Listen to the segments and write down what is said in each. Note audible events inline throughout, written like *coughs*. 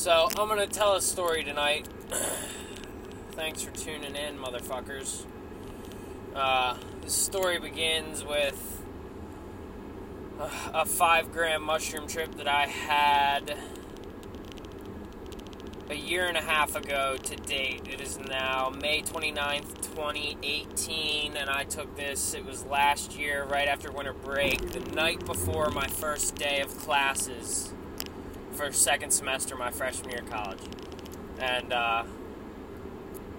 So, I'm gonna tell a story tonight. *clears throat* Thanks for tuning in, motherfuckers. Uh, this story begins with a five gram mushroom trip that I had a year and a half ago to date. It is now May 29th, 2018, and I took this, it was last year, right after winter break, the night before my first day of classes second semester my freshman year of college. And uh,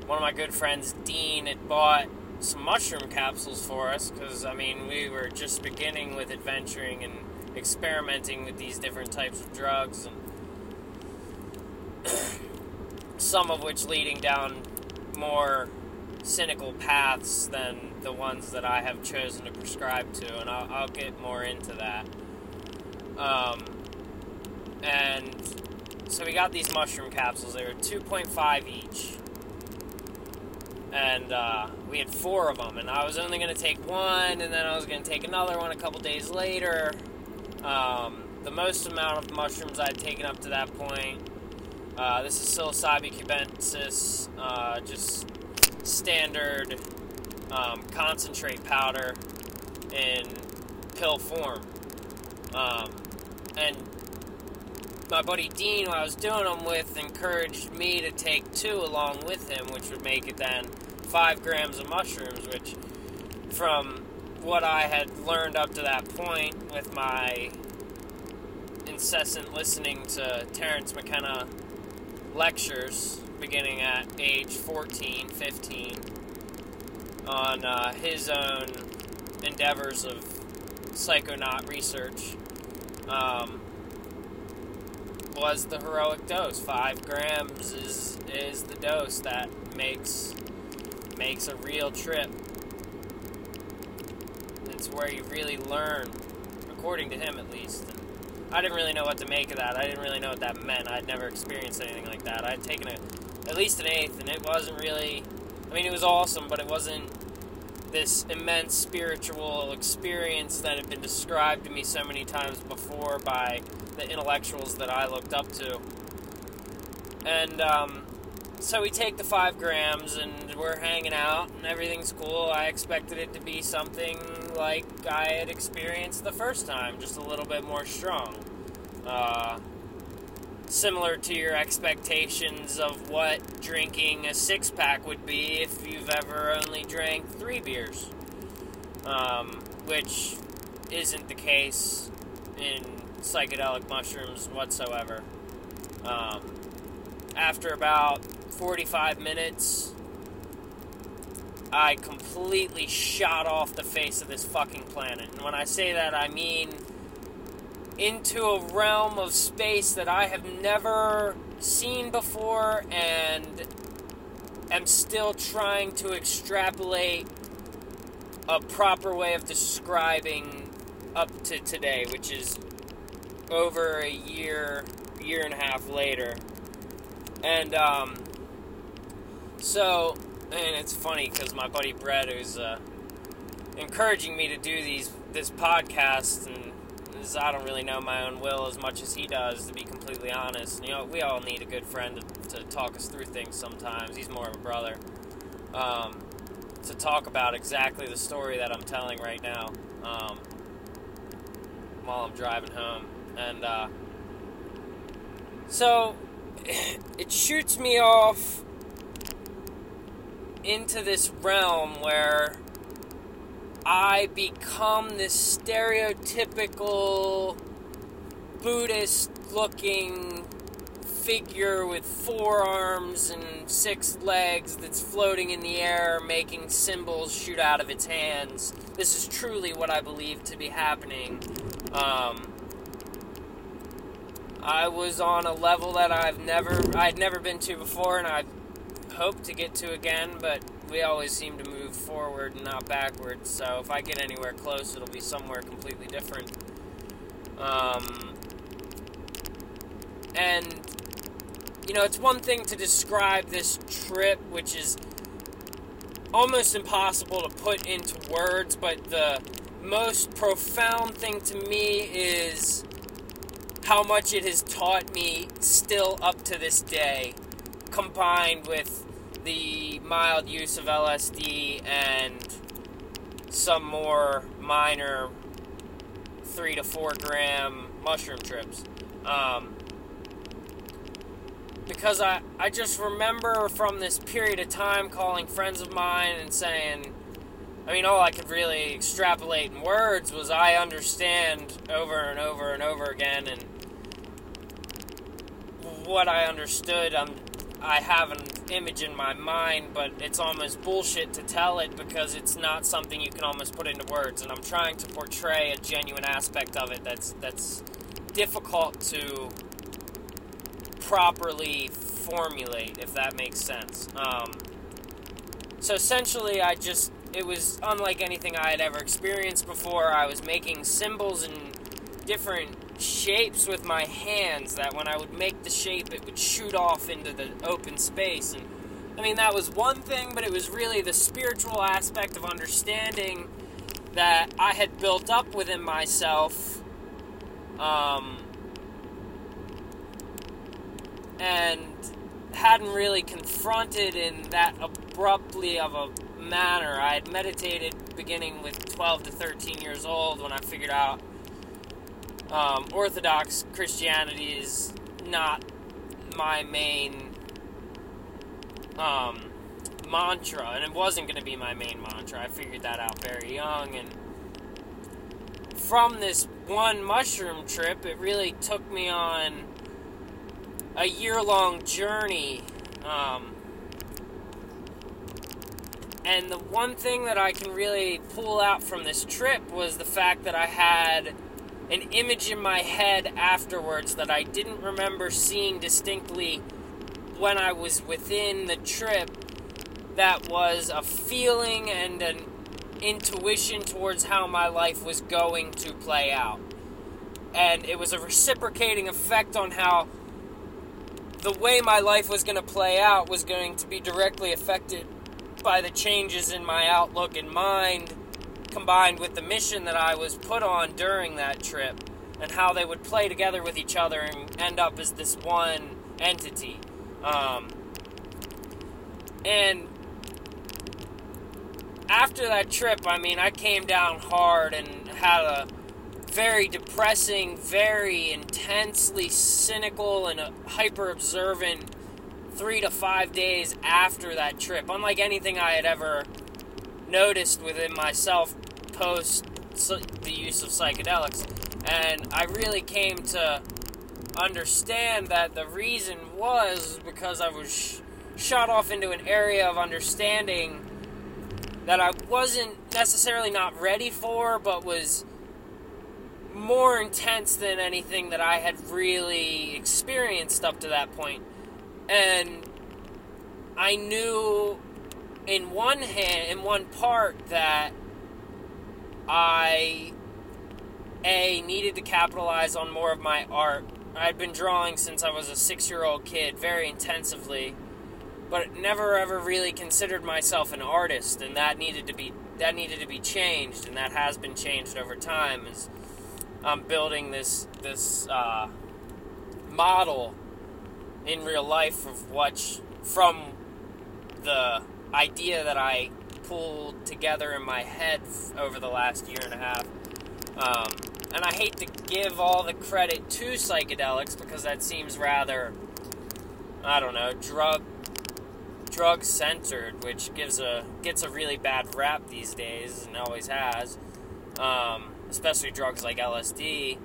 one of my good friends, Dean, had bought some mushroom capsules for us because, I mean, we were just beginning with adventuring and experimenting with these different types of drugs and *coughs* some of which leading down more cynical paths than the ones that I have chosen to prescribe to, and I'll, I'll get more into that. Um, and so we got these mushroom capsules. They were 2.5 each. And uh, we had four of them, and I was only going to take one, and then I was going to take another one a couple days later. Um, the most amount of mushrooms I'd taken up to that point. Uh, this is psilocybe cubensis, uh, just standard um, concentrate powder in pill form. Um, and my buddy Dean, who I was doing them with, encouraged me to take two along with him, which would make it then five grams of mushrooms, which from what I had learned up to that point with my incessant listening to Terence McKenna lectures beginning at age 14, 15 on uh, his own endeavors of psychonaut research. Um, was the heroic dose. Five grams is is the dose that makes makes a real trip. It's where you really learn, according to him at least. And I didn't really know what to make of that. I didn't really know what that meant. I'd never experienced anything like that. I'd taken a, at least an eighth, and it wasn't really. I mean, it was awesome, but it wasn't this immense spiritual experience that had been described to me so many times before by the intellectuals that I looked up to. And um, so we take the five grams and we're hanging out and everything's cool. I expected it to be something like I had experienced the first time, just a little bit more strong. Uh, similar to your expectations of what drinking a six pack would be if you've ever only drank three beers, um, which isn't the case in psychedelic mushrooms whatsoever. Um, after about 45 minutes, I completely shot off the face of this fucking planet. And when I say that, I mean into a realm of space that I have never seen before and am still trying to extrapolate a proper way of describing up to today, which is over a year, year and a half later. And, um, so, and it's funny because my buddy Brett, who's, uh, encouraging me to do these, this podcast, and I don't really know my own will as much as he does, to be completely honest. You know, we all need a good friend to, to talk us through things sometimes. He's more of a brother. Um, to talk about exactly the story that I'm telling right now um, while I'm driving home. And uh, so *sighs* it shoots me off into this realm where I become this stereotypical Buddhist looking figure with four arms and six legs that's floating in the air, making symbols shoot out of its hands. This is truly what I believe to be happening. Um, I was on a level that I've never I'd never been to before and I hope to get to again, but we always seem to move forward and not backwards. So if I get anywhere close, it'll be somewhere completely different. Um, and you know, it's one thing to describe this trip, which is almost impossible to put into words, but the most profound thing to me is how much it has taught me still up to this day, combined with the mild use of LSD and some more minor three to four gram mushroom trips. Um, because I, I just remember from this period of time calling friends of mine and saying, I mean, all I could really extrapolate in words was I understand over and over and over again, and what I understood, I'm, I have an image in my mind, but it's almost bullshit to tell it because it's not something you can almost put into words, and I'm trying to portray a genuine aspect of it that's that's difficult to properly formulate, if that makes sense. Um, so essentially, I just, it was unlike anything I had ever experienced before. I was making symbols and different shapes with my hands that when I would make the shape, it would shoot off into the open space. And I mean, that was one thing, but it was really the spiritual aspect of understanding that I had built up within myself. Um, and hadn't really confronted in that abruptly of a manner. I had meditated beginning with 12 to 13 years old when I figured out um, Orthodox Christianity is not my main um, mantra, and it wasn't going to be my main mantra. I figured that out very young, and from this one mushroom trip, it really took me on a year long journey. Um, and the one thing that I can really pull out from this trip was the fact that I had an image in my head afterwards that I didn't remember seeing distinctly when I was within the trip. That was a feeling and an intuition towards how my life was going to play out. And it was a reciprocating effect on how the way my life was going to play out was going to be directly affected by the changes in my outlook and mind combined with the mission that I was put on during that trip and how they would play together with each other and end up as this one entity. Um, and after that trip, I mean, I came down hard and had a very depressing, very intensely cynical, and hyper observant three to five days after that trip. Unlike anything I had ever noticed within myself post the use of psychedelics. And I really came to understand that the reason was because I was sh- shot off into an area of understanding that I wasn't necessarily not ready for, but was more intense than anything that I had really experienced up to that point. And I knew in one hand, in one part, that I a needed to capitalize on more of my art. I'd been drawing since I was a six year old kid very intensively, but never ever really considered myself an artist, and that needed to be that needed to be changed, and that has been changed over time. As I'm building this this uh, model in real life of what from the idea that I pulled together in my head over the last year and a half. Um, and I hate to give all the credit to psychedelics because that seems rather, I don't know, drug drug centered, which gives a gets a really bad rap these days and always has. Um, especially drugs like LSD.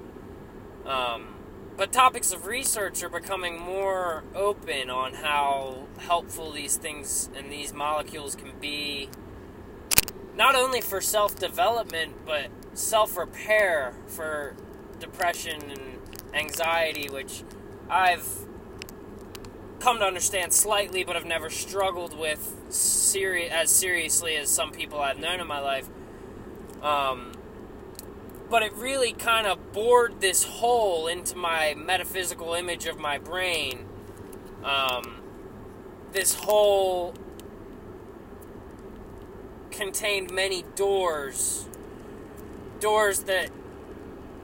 Um, but topics of research are becoming more open on how helpful these things and these molecules can be, not only for self development, but self repair for depression and anxiety, which I've come to understand slightly, but I've never struggled with seri- as seriously as some people I've known in my life. Um, but it really kind of bored this hole into my metaphysical image of my brain. Um, this hole contained many doors, doors that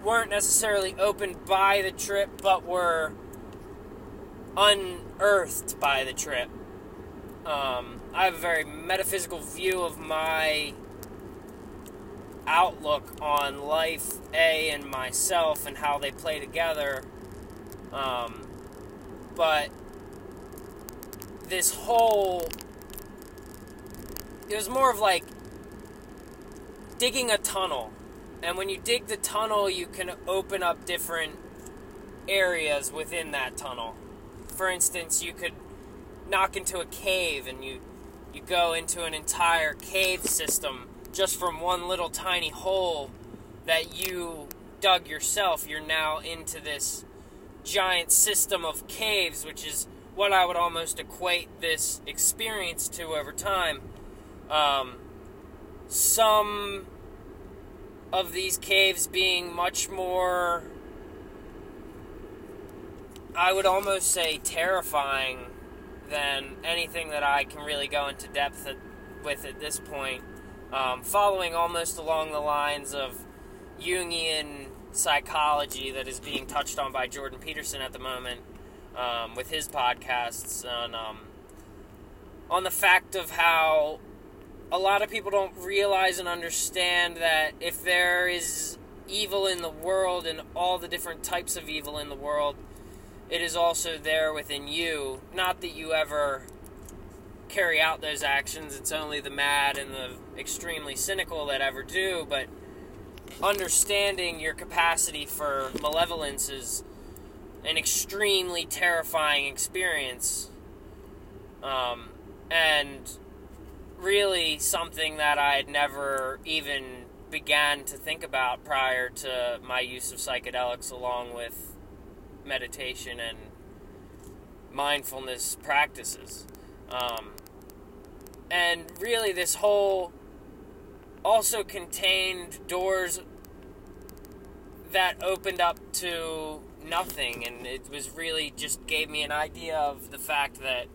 weren't necessarily opened by the trip, but were unearthed by the trip. Um, I have a very metaphysical view of my outlook on life, A, and myself, and how they play together. Um, but this whole. It was more of like digging a tunnel. And when you dig the tunnel, you can open up different areas within that tunnel. For instance, you could knock into a cave and you you go into an entire cave system just from one little tiny hole that you dug yourself. You're now into this giant system of caves, which is what I would almost equate this experience to over time. Um, some of these caves being much more, I would almost say, terrifying than anything that I can really go into depth at, with at this point. Um, following almost along the lines of Jungian psychology that is being touched on by Jordan Peterson at the moment um, with his podcasts on um, on the fact of how a lot of people don't realize and understand that if there is evil in the world and all the different types of evil in the world, it is also there within you. Not that you ever carry out those actions, it's only the mad and the extremely cynical that ever do, but understanding your capacity for malevolence is an extremely terrifying experience. Um, and really something that I had never even began to think about prior to my use of psychedelics, along with meditation and mindfulness practices. Um, and really, this hole also contained doors that opened up to nothing, and it was really just gave me an idea of the fact that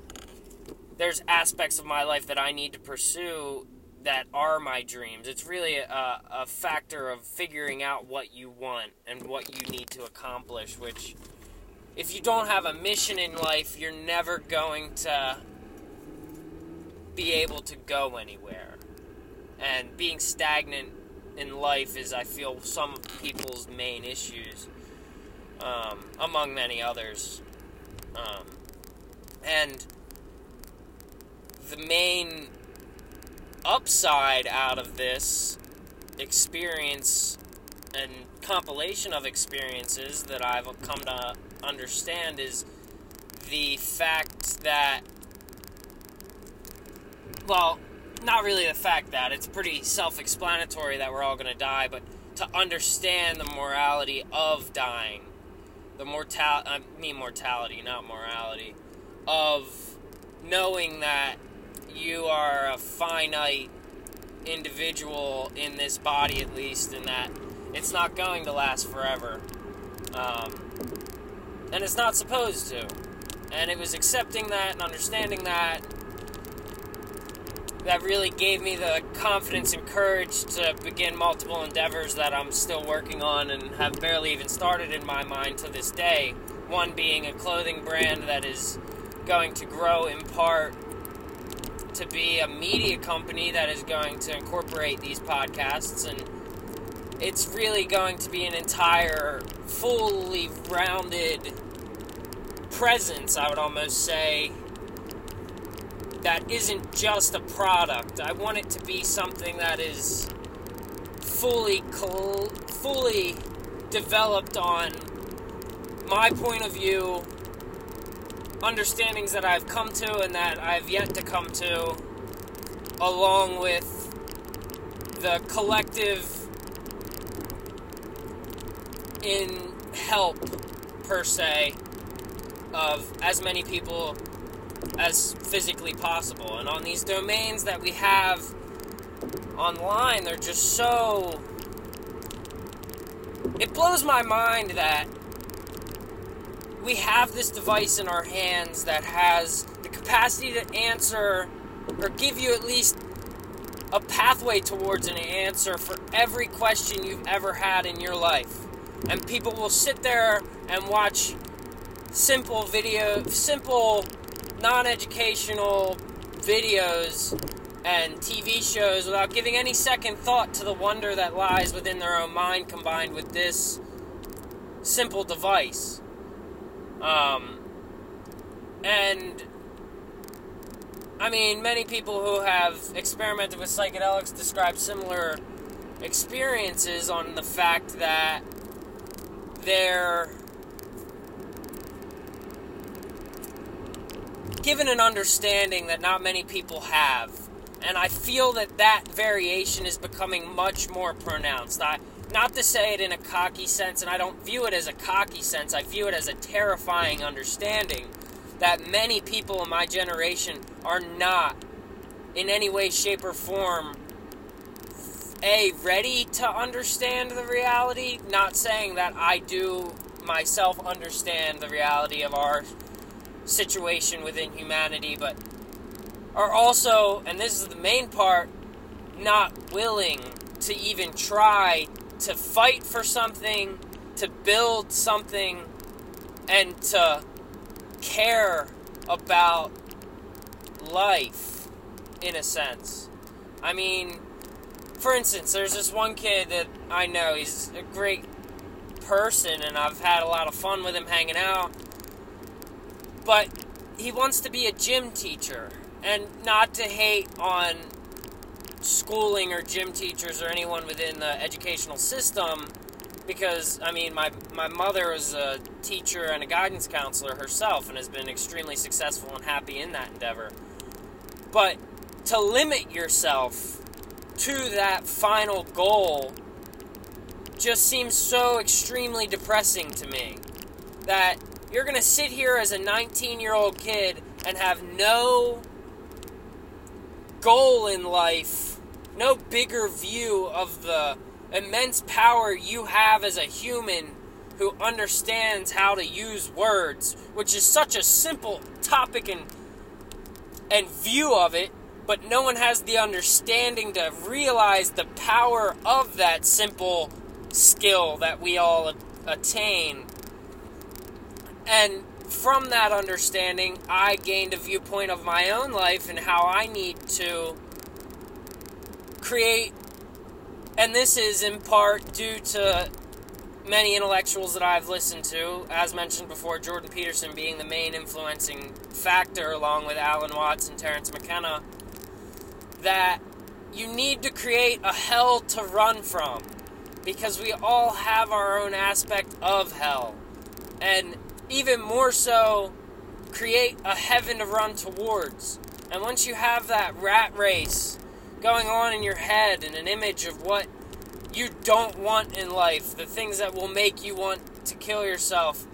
there's aspects of my life that I need to pursue that are my dreams. It's really a, a factor of figuring out what you want and what you need to accomplish, which, if you don't have a mission in life, you're never going to be able to go anywhere. And being stagnant in life is, I feel, some people's main issues, um, among many others. Um, and the main upside out of this experience and compilation of experiences that I've come to understand is the fact that, well, not really the fact that it's pretty self explanatory that we're all going to die, but to understand the morality of dying, the mortal I mean mortality, not morality, of knowing that you are a finite individual in this body, at least, and that it's not going to last forever. Um, and it's not supposed to. And it was accepting that and understanding that that really gave me the confidence and courage to begin multiple endeavors that I'm still working on and have barely even started in my mind to this day. One being a clothing brand that is going to grow in part to be a media company that is going to incorporate these podcasts and it's really going to be an entire fully rounded presence i would almost say that isn't just a product. I want it to be something that is fully fully developed on my point of view, understandings that I've come to and that I've yet to come to, along with the collective in help per se of as many people as physically possible. And on these domains that we have online, they're just so. It blows my mind that we have this device in our hands that has the capacity to answer or give you at least a pathway towards an answer for every question you've ever had in your life. and people will sit there and watch simple video, simple non-educational videos and TV shows without giving any second thought to the wonder that lies within their own mind combined with this simple device. Um, and I mean, many people who have experimented with psychedelics describe similar experiences on the fact that they're given an understanding that not many people have. And I feel that that variation is becoming much more pronounced. I, not to say it in a cocky sense, and I don't view it as a cocky sense, I view it as a terrifying understanding that many people in my generation are not, in any way, shape, or form, A, ready to understand the reality. Not saying that I do myself understand the reality of our situation within humanity, but are also, and this is the main part, not willing to even try to fight for something, to build something, and to care about life in a sense. I mean, for instance, there's this one kid that I know, he's a great person, and I've had a lot of fun with him hanging out but he wants to be a gym teacher and not to hate on schooling or gym teachers or anyone within the educational system because I mean my my mother was a teacher and a guidance counselor herself and has been extremely successful and happy in that endeavor. But to limit yourself to that final goal just seems so extremely depressing to me that you're going to sit here as a 19 year old kid and have no goal in life, no bigger view of the immense power you have as a human who understands how to use words, which is such a simple topic and and view of it, but no one has the understanding to realize the power of that simple skill that we all attain. And from that understanding, I gained a viewpoint of my own life and how I need to create. And this is in part due to many intellectuals that I've listened to, as mentioned before, Jordan Peterson being the main influencing factor, along with Alan Watts and Terence McKenna, that you need to create a hell to run from because we all have our own aspect of hell. And even more so, create a heaven to run towards. And once you have that rat race going on in your head and an image of what you don't want in life, the things that will make you want to kill yourself,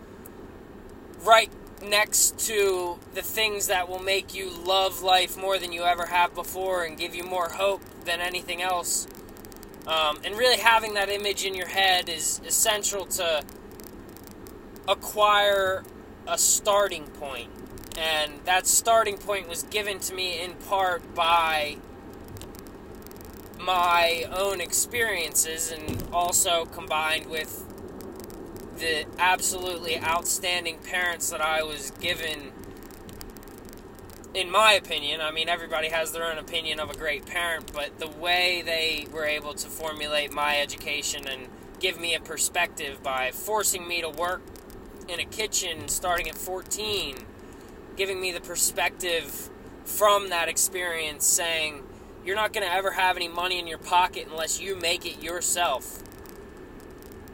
right next to the things that will make you love life more than you ever have before and give you more hope than anything else. Um, and really having that image in your head is essential to acquire a starting point. And that starting point was given to me in part by my own experiences and also combined with the absolutely outstanding parents that I was given. In my opinion, I mean, everybody has their own opinion of a great parent, but the way they were able to formulate my education and give me a perspective by forcing me to work in a kitchen starting at 14, giving me the perspective from that experience saying, you're not going to ever have any money in your pocket unless you make it yourself.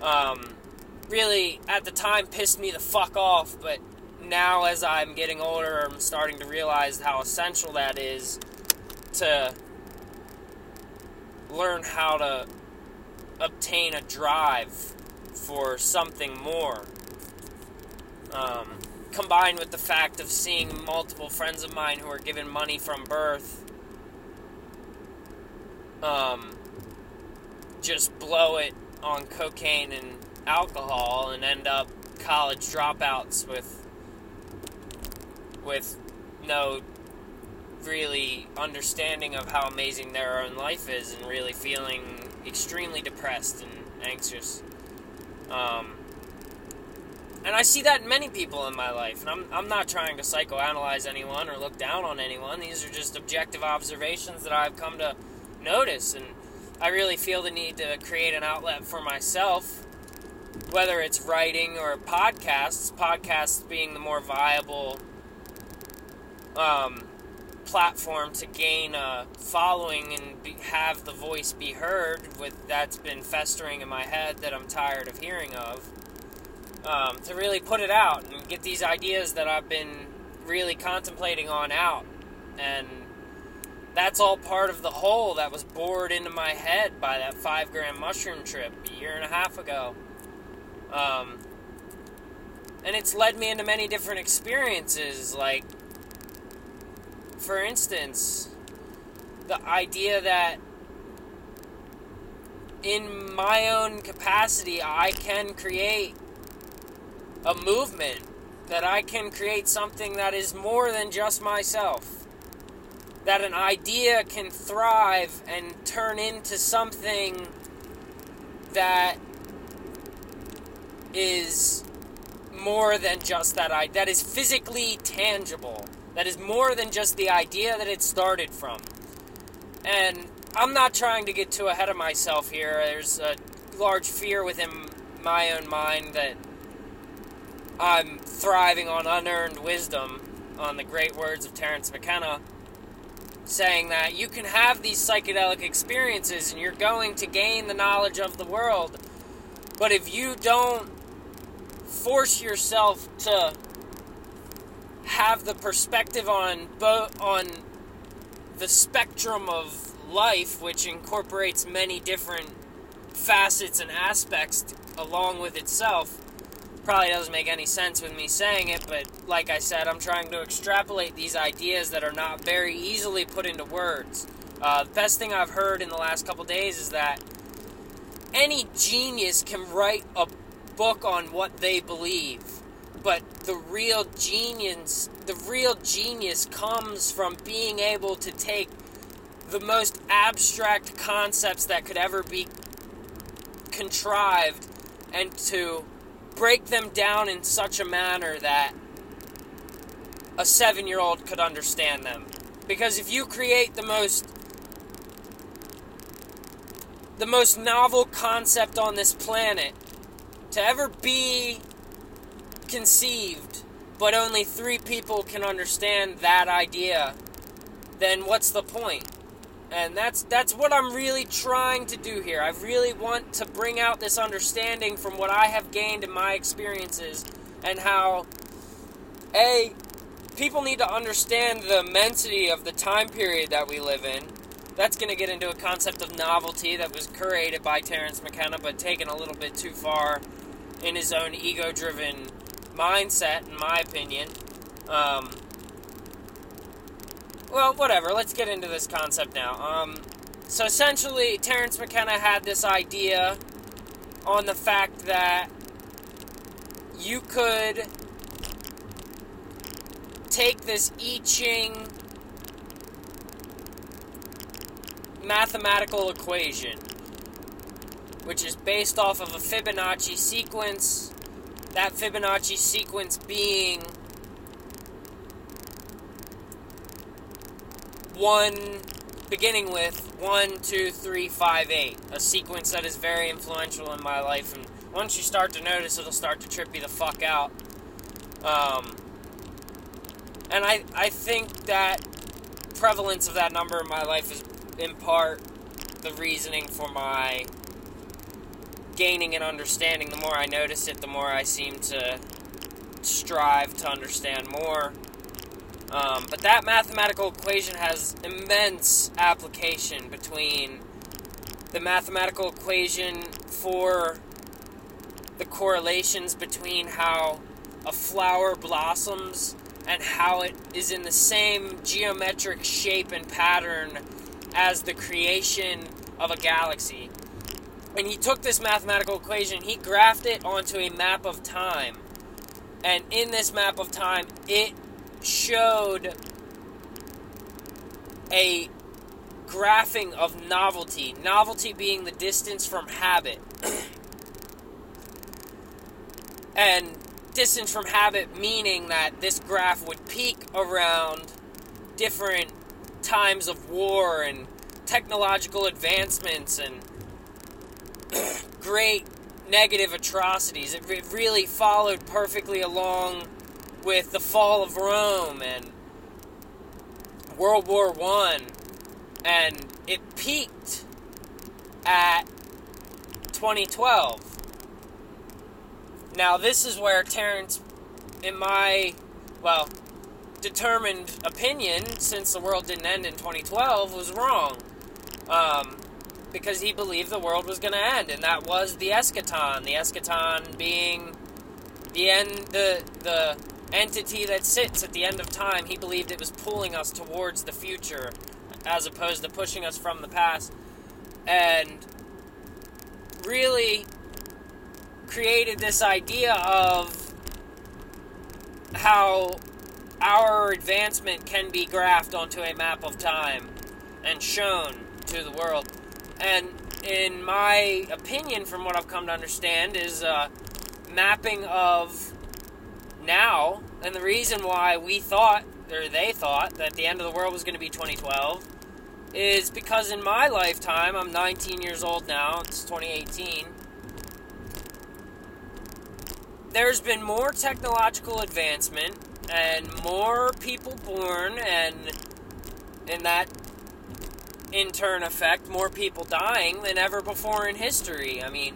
Um, really, at the time, pissed me the fuck off, but now as I'm getting older, I'm starting to realize how essential that is to learn how to obtain a drive for something more. Um, combined with the fact of seeing multiple friends of mine who are given money from birth um, just blow it on cocaine and alcohol and end up college dropouts with with no really understanding of how amazing their own life is and really feeling extremely depressed and anxious Um, and I see that in many people in my life. And I'm, I'm not trying to psychoanalyze anyone or look down on anyone. These are just objective observations that I've come to notice. And I really feel the need to create an outlet for myself, whether it's writing or podcasts, podcasts being the more viable um, platform to gain a following and be, have the voice be heard with that's been festering in my head that I'm tired of hearing of um, to really put it out and get these ideas that I've been really contemplating on out and that's all part of the hole that was bored into my head by that five gram mushroom trip a year and a half ago um, and it's led me into many different experiences like for instance, the idea that in my own capacity, I can create a movement, that I can create something that is more than just myself. That an idea can thrive and turn into something that is more than just that idea, that is physically tangible that is more than just the idea that it started from. And I'm not trying to get too ahead of myself here. There's a large fear within my own mind that I'm thriving on unearned wisdom, on the great words of Terence McKenna, saying that you can have these psychedelic experiences and you're going to gain the knowledge of the world. But if you don't force yourself to have the perspective on both on the spectrum of life, which incorporates many different facets and aspects along with itself. Probably doesn't make any sense with me saying it, but like I said, I'm trying to extrapolate these ideas that are not very easily put into words. Uh, the best thing I've heard in the last couple days is that any genius can write a book on what they believe but the real genius the real genius comes from being able to take the most abstract concepts that could ever be contrived and to break them down in such a manner that a 7-year-old could understand them because if you create the most the most novel concept on this planet to ever be conceived, but only three people can understand that idea, then what's the point? And that's that's what I'm really trying to do here. I really want to bring out this understanding from what I have gained in my experiences and how a people need to understand the immensity of the time period that we live in. That's going to get into a concept of novelty that was created by Terence McKenna, but taken a little bit too far in his own ego driven mindset, in my opinion. Um, well, whatever. Let's get into this concept now. Um, so essentially, Terence McKenna had this idea on the fact that you could take this I Ching mathematical equation, which is based off of a Fibonacci sequence that Fibonacci sequence being one, beginning with one, two, three, five, eight, a sequence that is very influential in my life. And once you start to notice, it'll start to trip you the fuck out. Um, and I, I think that prevalence of that number in my life is in part the reasoning for my gaining and understanding, the more I notice it, the more I seem to strive to understand more. Um, but that mathematical equation has immense application between the mathematical equation for the correlations between how a flower blossoms and how it is in the same geometric shape and pattern as the creation of a galaxy. And he took this mathematical equation, he graphed it onto a map of time. And in this map of time, it showed a graphing of novelty. Novelty being the distance from habit. *clears throat* and distance from habit meaning that this graph would peak around different times of war and technological advancements and *clears throat* great negative atrocities. It, really followed perfectly along with the fall of Rome and World War One, and it peaked at 2012. Now, this is where Terence, in my, well, determined opinion, since the world didn't end in 2012, was wrong. Um, because he believed the world was going to end, and that was the eschaton. The eschaton being the end, the the entity that sits at the end of time. He believed it was pulling us towards the future, as opposed to pushing us from the past, and really created this idea of how our advancement can be graphed onto a map of time and shown to the world. And in my opinion, from what I've come to understand, is uh, mapping of now. And the reason why we thought, or they thought, that the end of the world was going to be 2012 is because in my lifetime, I'm 19 years old now, it's 2018. There's been more technological advancement and more people born, and in that in turn effect more people dying than ever before in history. I mean,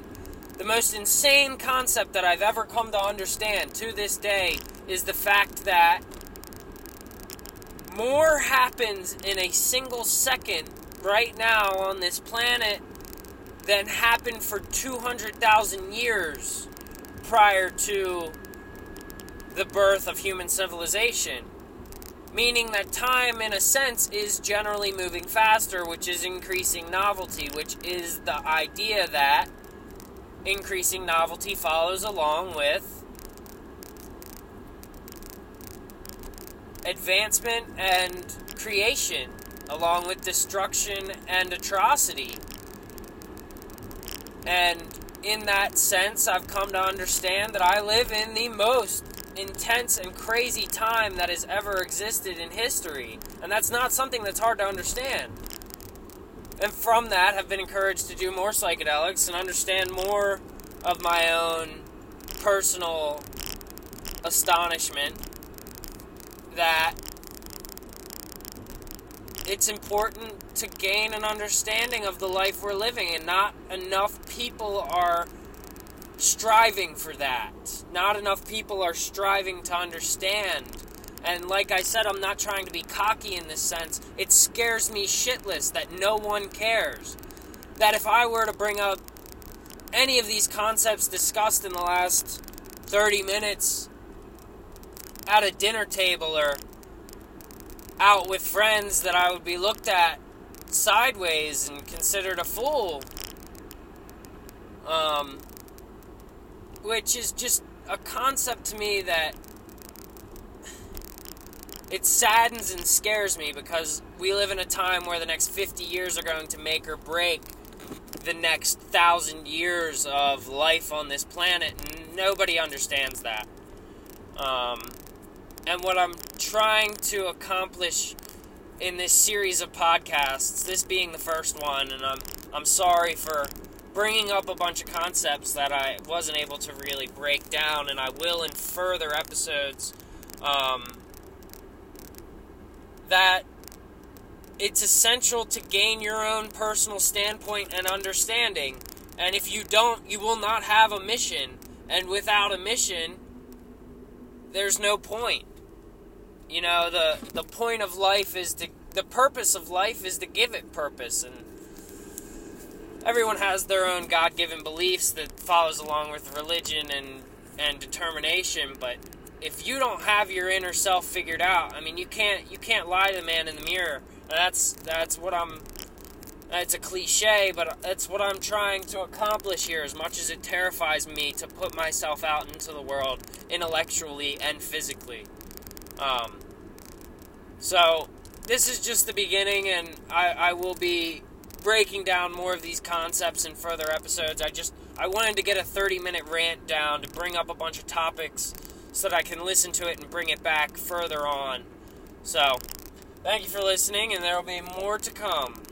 the most insane concept that I've ever come to understand to this day is the fact that more happens in a single second right now on this planet than happened for 200,000 years prior to the birth of human civilization. Meaning that time, in a sense, is generally moving faster, which is increasing novelty, which is the idea that increasing novelty follows along with advancement and creation, along with destruction and atrocity. And in that sense, I've come to understand that I live in the most intense and crazy time that has ever existed in history. And that's not something that's hard to understand. And from that, have been encouraged to do more psychedelics and understand more of my own personal astonishment that it's important to gain an understanding of the life we're living, and not enough people are striving for that. Not enough people are striving to understand. And like I said, I'm not trying to be cocky in this sense. It scares me shitless that no one cares. That if I were to bring up any of these concepts discussed in the last 30 minutes at a dinner table or out with friends, that I would be looked at sideways and considered a fool. Um, which is just a concept to me that it saddens and scares me because we live in a time where the next 50 years are going to make or break the next thousand years of life on this planet, and nobody understands that. Um, and what I'm trying to accomplish in this series of podcasts, this being the first one, and I'm I'm sorry for bringing up a bunch of concepts that I wasn't able to really break down, and I will in further episodes. Um, that it's essential to gain your own personal standpoint and understanding. And if you don't, you will not have a mission. And without a mission, there's no point. You know, the the point of life is to the purpose of life is to give it purpose and everyone has their own God-given beliefs that follows along with religion and and determination, but if you don't have your inner self figured out, I mean, you can't you can't lie to the man in the mirror. That's that's what I'm. It's a cliche, but that's what I'm trying to accomplish here. As much as it terrifies me to put myself out into the world intellectually and physically. Um, so this is just the beginning, and I, I will be breaking down more of these concepts in further episodes. I just I wanted to get a 30 minute rant down to bring up a bunch of topics so that I can listen to it and bring it back further on. So, thank you for listening, and there will be more to come.